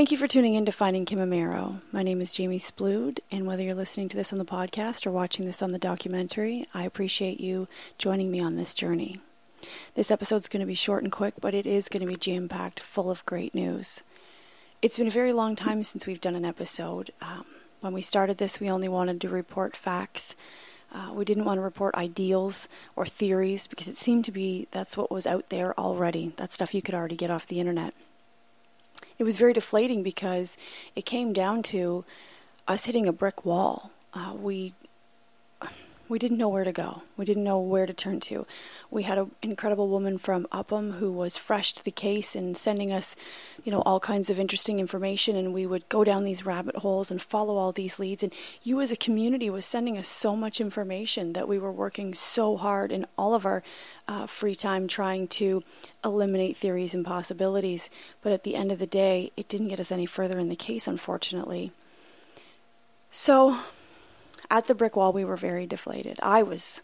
Thank you for tuning in to Finding Kim Amero. My name is Jaymee Splood, and whether you're listening to this on the podcast or watching this on the documentary, I appreciate you joining me on this journey. This episode's going to be short and quick, but it is going to be jam packed, full of great news. It's been a very long time since we've done an episode. Um, when we started this, we only wanted to report facts. Uh, we didn't want to report ideals or theories because it seemed to be that's what was out there already. That stuff you could already get off the internet it was very deflating because it came down to us hitting a brick wall. Uh, we we didn't know where to go. We didn't know where to turn to. We had an incredible woman from Upham who was fresh to the case and sending us, you know, all kinds of interesting information. And we would go down these rabbit holes and follow all these leads. And you, as a community, was sending us so much information that we were working so hard in all of our uh, free time trying to eliminate theories and possibilities. But at the end of the day, it didn't get us any further in the case, unfortunately. So at the brick wall, we were very deflated. I was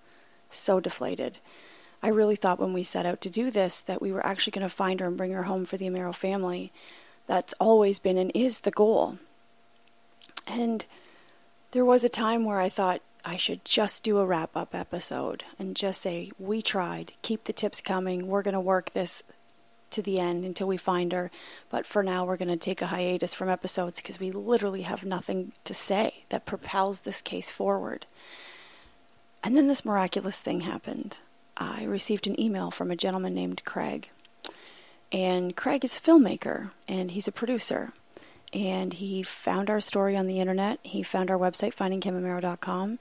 so deflated. I really thought when we set out to do this that we were actually going to find her and bring her home for the Amero family. That's always been and is the goal. And there was a time where I thought I should just do a wrap up episode and just say, We tried, keep the tips coming, we're going to work this to the end until we find her. But for now, we're going to take a hiatus from episodes because we literally have nothing to say that propels this case forward. And then this miraculous thing happened. I received an email from a gentleman named Craig. And Craig is a filmmaker and he's a producer. And he found our story on the internet. He found our website, findingkimamero.com,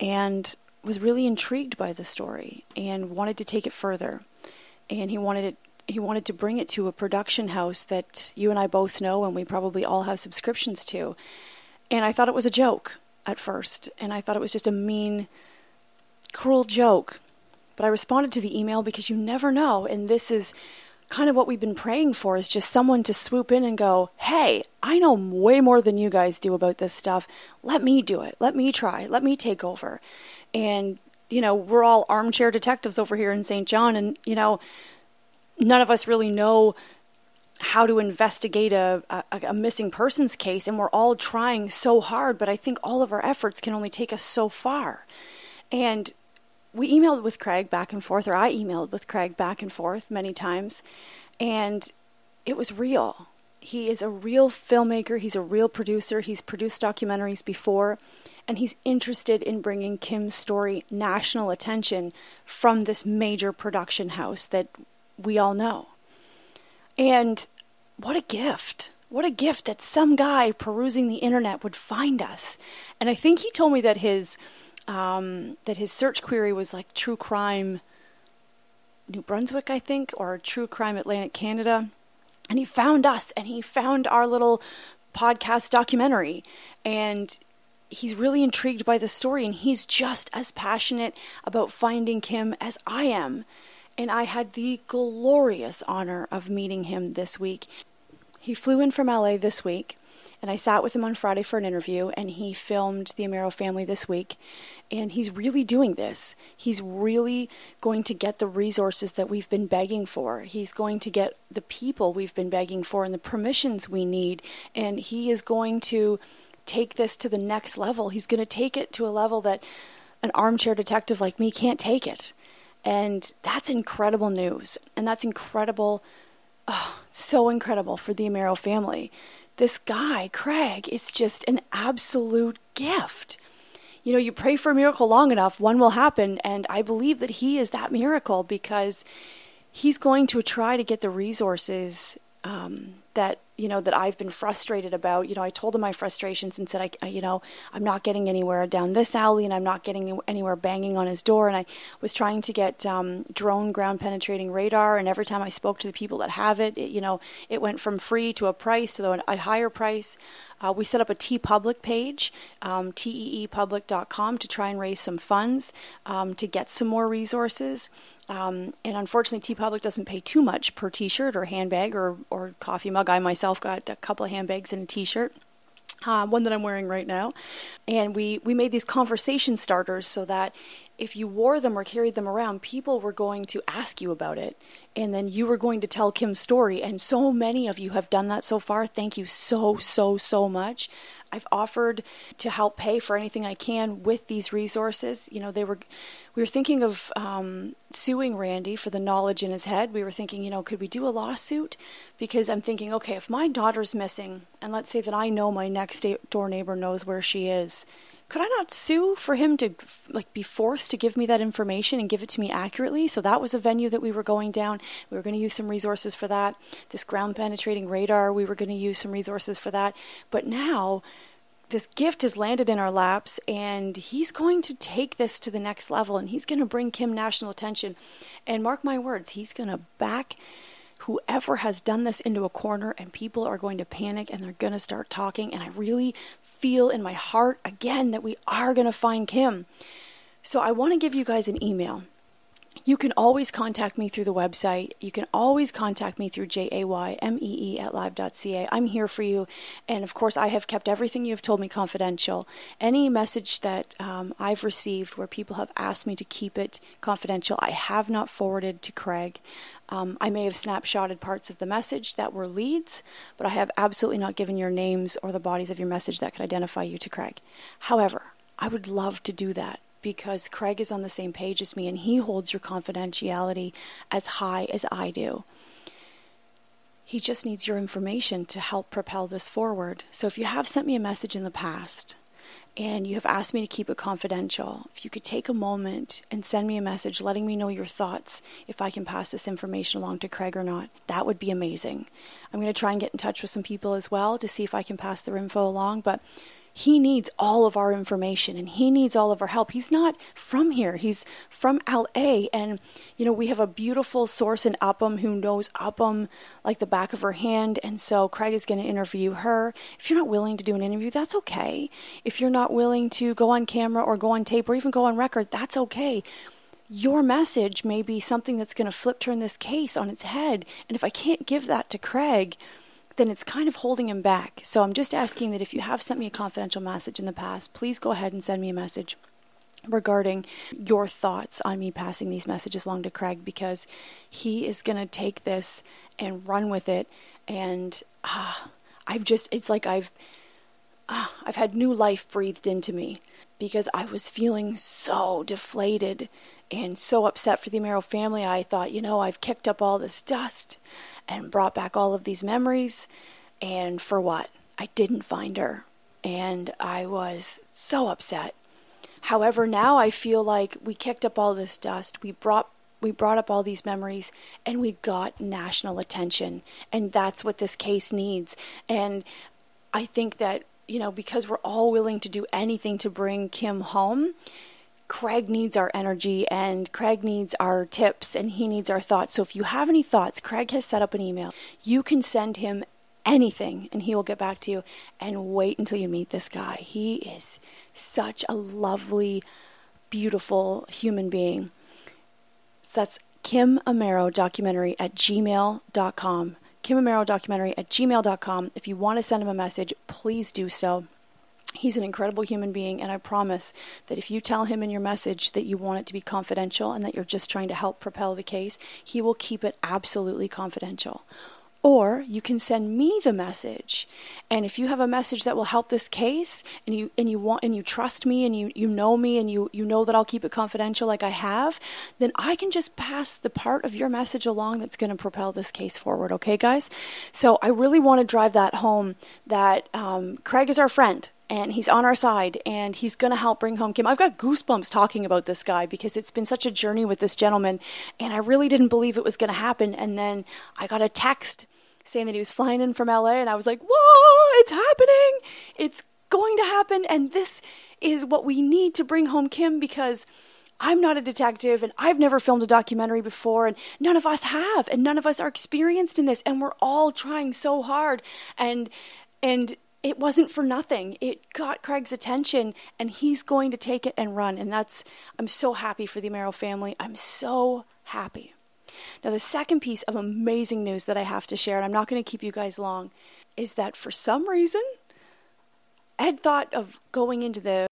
and was really intrigued by the story and wanted to take it further. And he wanted it he wanted to bring it to a production house that you and I both know and we probably all have subscriptions to. And I thought it was a joke at first, and I thought it was just a mean, cruel joke. But I responded to the email because you never know, and this is kind of what we've been praying for is just someone to swoop in and go, "Hey, I know way more than you guys do about this stuff. Let me do it. Let me try. Let me take over." And you know, we're all armchair detectives over here in St. John and you know, none of us really know how to investigate a, a, a, missing persons case, and we're all trying so hard, but I think all of our efforts can only take us so far. And we emailed with Craig back and forth, or I emailed with Craig back and forth many times, and it was real. He is a real filmmaker, he's a real producer, he's produced documentaries before, and he's interested in bringing Kim's story national attention from this major production house that we all know. And what a gift. What a gift that some guy perusing the internet would find us. And I think he told me that his um, that his search query was like true crime New Brunswick, I think, or true crime Atlantic Canada. And he found us and he found our little podcast documentary. And he's really intrigued by the story and he's just as passionate about finding Kim as I am and I had the glorious honor of meeting him this week. He flew in from LA this week, and I sat with him on Friday for an interview, and he filmed the Amero family this week. And he's really doing this. He's really going to get the resources that we've been begging for. He's going to get the people we've been begging for and the permissions we need. And he is going to take this to the next level. He's going to take it to a level that an armchair detective like me can't take it. And that's incredible news. And that's incredible, oh, so incredible for the Amero family. This guy, Craig, is just an absolute gift. You know, you pray for a miracle long enough, one will happen. And I believe that he is that miracle because he's going to try to get the resources um, that you know that I've been frustrated about. You know, I told him my frustrations and said, I, I, you know, I'm not getting anywhere down this alley, and I'm not getting anywhere banging on his door. And I was trying to get um, drone ground penetrating radar, and every time I spoke to the people that have it, it, you know, it went from free to a price to a higher price. Uh, we set up a TeePublic page, um, teepublic.com, to try and raise some funds um, to get some more resources. Um, and unfortunately, TeePublic doesn't pay too much per T-shirt or handbag or, or coffee mug. I myself got a couple of handbags and a T-shirt. Uh, one that I'm wearing right now, and we we made these conversation starters so that if you wore them or carried them around, people were going to ask you about it. And then you were going to tell Kim's story. And so many of you have done that so far. Thank you so, so, so much. I've offered to help pay for anything I can with these resources. You know, they were, we were thinking of um, suing Randy for the knowledge in his head. We were thinking, you know, could we do a lawsuit? Because I'm thinking, okay, if my daughter's missing, and let's say that I know my next door neighbor knows where she is, could I not sue for him to like be forced to give me that information and give it to me accurately? So that was a venue that we were going down. We were going to use some resources for that. This ground penetrating radar, we were going to use some resources for that. But now this gift has landed in our laps and he's going to take this to the next level and he's going to bring Kim national attention. And mark my words, he's going to back whoever has done this into a corner and people are going to panic and they're going to start talking. And I really feel in my heart again that we are going to find Kim. So I want to give you guys an email. You can always contact me through the website. You can always contact me through J-A-Y-M-E-E at live.ca. I'm here for you. And of course, I have kept everything you've told me confidential. Any message that um, I've received where people have asked me to keep it confidential, I have not forwarded to Craig. Um, I may have snapshotted parts of the message that were leads, but I have absolutely not given your names or the bodies of your message that could identify you to Craig. However, I would love to do that because Craig is on the same page as me and he holds your confidentiality as high as I do. He just needs your information to help propel this forward. So if you have sent me a message in the past and you have asked me to keep it confidential, if you could take a moment and send me a message letting me know your thoughts if I can pass this information along to Craig or not, that would be amazing. I'm going to try and get in touch with some people as well to see if I can pass their info along, but he needs all of our information and he needs all of our help. He's not from here. He's from LA and you know, we have a beautiful source in Upham who knows Upham like the back of her hand and so Craig is going to interview her. If you're not willing to do an interview, that's okay. If you're not willing to go on camera or go on tape or even go on record, that's okay. Your message may be something that's going to flip turn this case on its head. And if I can't give that to Craig, then it's kind of holding him back. So I'm just asking that if you have sent me a confidential message in the past, please go ahead and send me a message regarding your thoughts on me passing these messages along to Craig because he is going to take this and run with it and uh, I've just it's like I've uh, I've had new life breathed into me because I was feeling so deflated and so upset for the Amero family. I thought, you know, I've kicked up all this dust and brought back all of these memories. And for what? I didn't find her. And I was so upset. However, now I feel like we kicked up all this dust. We brought we brought up all these memories and we got national attention. And that's what this case needs. And I think that, you know, because we're all willing to do anything to bring Kim home, Craig needs our energy and Craig needs our tips and he needs our thoughts. So if you have any thoughts, Craig has set up an email. You can send him anything and he will get back to you and wait until you meet this guy. He is such a lovely, beautiful human being. So that's Kim Amero documentary at gmail.com. Kim Amero documentary at gmail.com. If you want to send him a message, please do so. He's an incredible human being, and I promise that if you tell him in your message that you want it to be confidential and that you're just trying to help propel the case, he will keep it absolutely confidential. Or you can send me the message. And if you have a message that will help this case and you and you want and you trust me and you, you know me and you, you know that I'll keep it confidential like I have, then I can just pass the part of your message along that's going to propel this case forward, okay guys? So I really want to drive that home that um, Craig is our friend and he's on our side and he's going to help bring home Kim. I've got goosebumps talking about this guy because it's been such a journey with this gentleman and I really didn't believe it was going to happen and then I got a text saying that he was flying in from LA and I was like, "Whoa, it's happening. It's going to happen and this is what we need to bring home Kim because I'm not a detective and I've never filmed a documentary before and none of us have and none of us are experienced in this and we're all trying so hard and and it wasn't for nothing. It got Craig's attention and he's going to take it and run. And that's, I'm so happy for the Amero family. I'm so happy. Now, the second piece of amazing news that I have to share, and I'm not going to keep you guys long, is that for some reason, Ed thought of going into the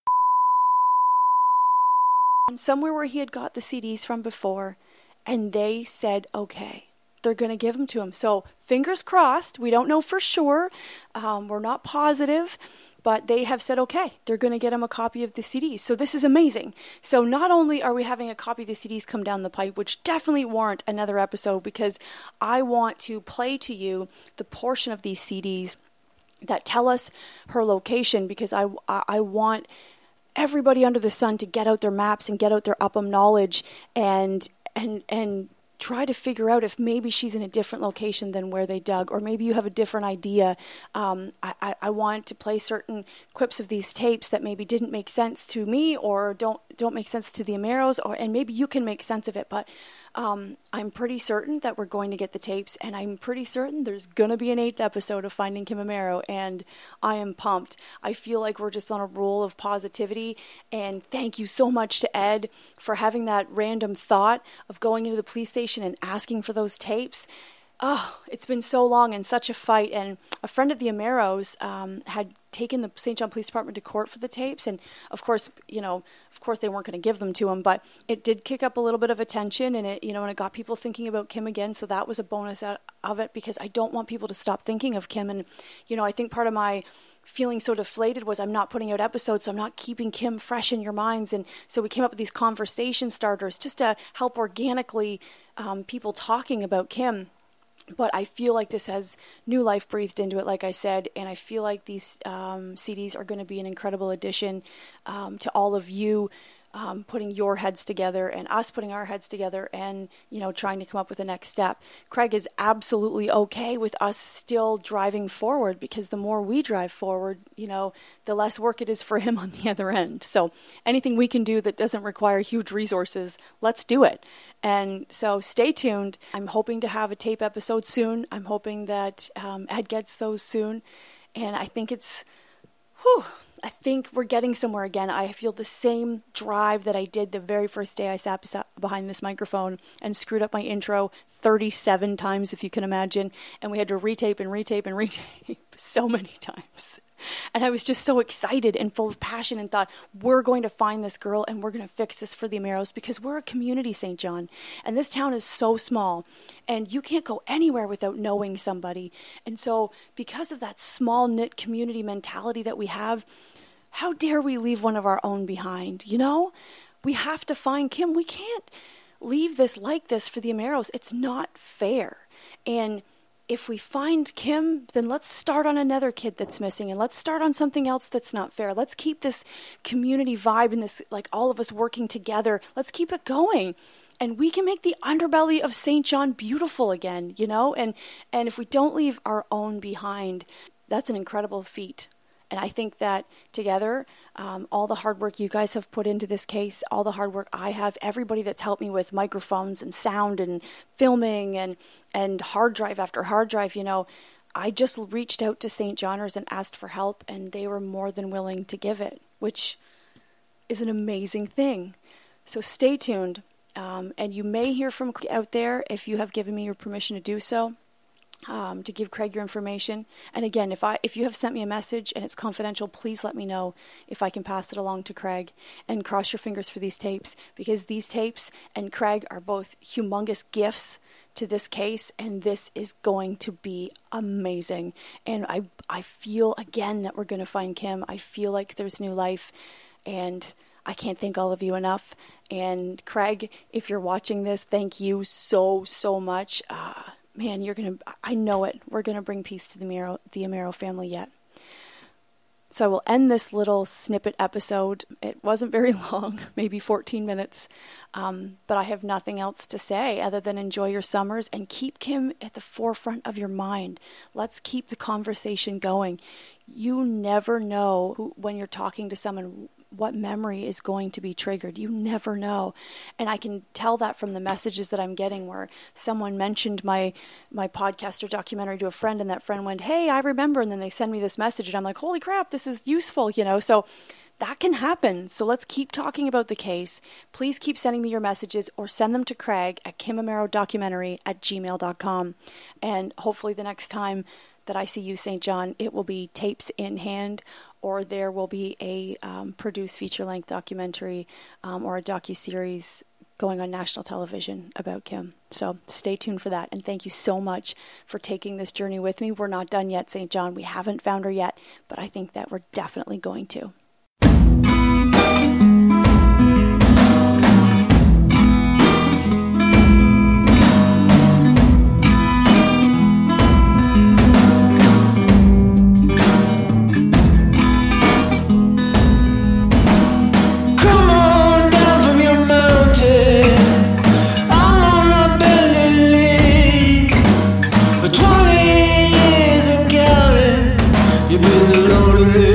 somewhere where he had got the CDs from before, and they said, okay, they're going to give them to him. So fingers crossed. We don't know for sure. Um, we're not positive but they have said okay they're going to get him a copy of the cds so this is amazing so not only are we having a copy of the cds come down the pipe which definitely warrant another episode because i want to play to you the portion of these cds that tell us her location because i i want everybody under the sun to get out their maps and get out their upham knowledge and and and try to figure out if maybe she's in a different location than where they dug, or maybe you have a different idea. Um, I, I, want to play certain quips of these tapes that maybe didn't make sense to me, or don't don't make sense to the Ameros, or and maybe you can make sense of it. But um, I'm pretty certain that we're going to get the tapes, and I'm pretty certain there's going to be an eighth episode of Finding Kim Amero, and I am pumped. I feel like we're just on a roll of positivity, and thank you so much to Ed for having that random thought of going into the police station and asking for those tapes oh, it's been so long and such a fight. And a friend of the Ameros um, had taken the St. John Police Department to court for the tapes, and of course, you know, of course, they weren't going to give them to him, but it did kick up a little bit of attention, and it, you know, and it got people thinking about Kim again. So that was a bonus out of it because I don't want people to stop thinking of Kim, and you know, I think part of my feeling so deflated was I'm not putting out episodes, so I'm not keeping Kim fresh in your minds. And so we came up with these conversation starters just to help organically um, people talking about Kim but I feel like this has new life breathed into it, like I said, and I feel like these um, CDs are going to be an incredible addition um, to all of you um, putting your heads together and us putting our heads together and you know trying to come up with the next step. Craig is absolutely okay with us still driving forward because the more we drive forward you know the less work it is for him on the other end. So anything we can do that doesn't require huge resources let's do it. And so stay tuned. I'm hoping to have a tape episode soon. I'm hoping that um, ed gets those soon. And i think it's whew I think we're getting somewhere again. I feel the same drive that I did the very first day I sat behind this microphone and screwed up my intro 37 times, if you can imagine. And we had to retape and retape and retape so many times. And I was just so excited and full of passion and thought, we're going to find this girl and we're going to fix this for the Ameros because we're a community, St. John. And this town is so small and you can't go anywhere without knowing somebody. And so, because of that small knit community mentality that we have, how dare we leave one of our own behind? You know, we have to find Kim. We can't leave this like this for the Ameros. It's not fair. And if we find Kim, then let's start on another kid that's missing and let's start on something else that's not fair. Let's keep this community vibe and this, like all of us working together. Let's keep it going. And we can make the underbelly of St. John beautiful again, you know? And, and if we don't leave our own behind, that's an incredible feat. And I think that together, um, all the hard work you guys have put into this case, all the hard work I have, everybody that's helped me with microphones and sound and filming and, and hard drive after hard drive, you know, I just reached out to St. Johners and asked for help, and they were more than willing to give it, which is an amazing thing. So stay tuned. Um, and you may hear from out there if you have given me your permission to do so um, to give Craig your information. And again, if I if you have sent me a message and it's confidential, please let me know if I can pass it along to Craig. And cross your fingers for these tapes because these tapes and Craig are both humongous gifts to this case, and this is going to be amazing. And I I feel again that we're going to find Kim. I feel like there's new life, and. I can't thank all of you enough. And Craig, if you're watching this, thank you so, so much. Uh, man, you're going to, I know it. We're going to bring peace to the Amero, the Amero family yet. So I will end this little snippet episode. It wasn't very long, maybe 14 minutes, um, but I have nothing else to say other than enjoy your summers and keep Kim at the forefront of your mind. Let's keep the conversation going. You never know who, when you're talking to someone what memory is going to be triggered. You never know. And I can tell that from the messages that I'm getting where someone mentioned my my podcast or documentary to a friend and that friend went, "Hey, I remember." And then they send me this message and I'm like, "Holy crap, this is useful," you know. So that can happen. So let's keep talking about the case. Please keep sending me your messages or send them to Craig at Documentary at gmail.com. And hopefully the next time that I see you, St. John, it will be tapes in hand or there will be a um, produced feature length documentary um, or a docu series going on national television about Kim. So stay tuned for that. And thank you so much for taking this journey with me. We're not done yet, St. John. We haven't found her yet, but I think that we're definitely going to. You've been lonely.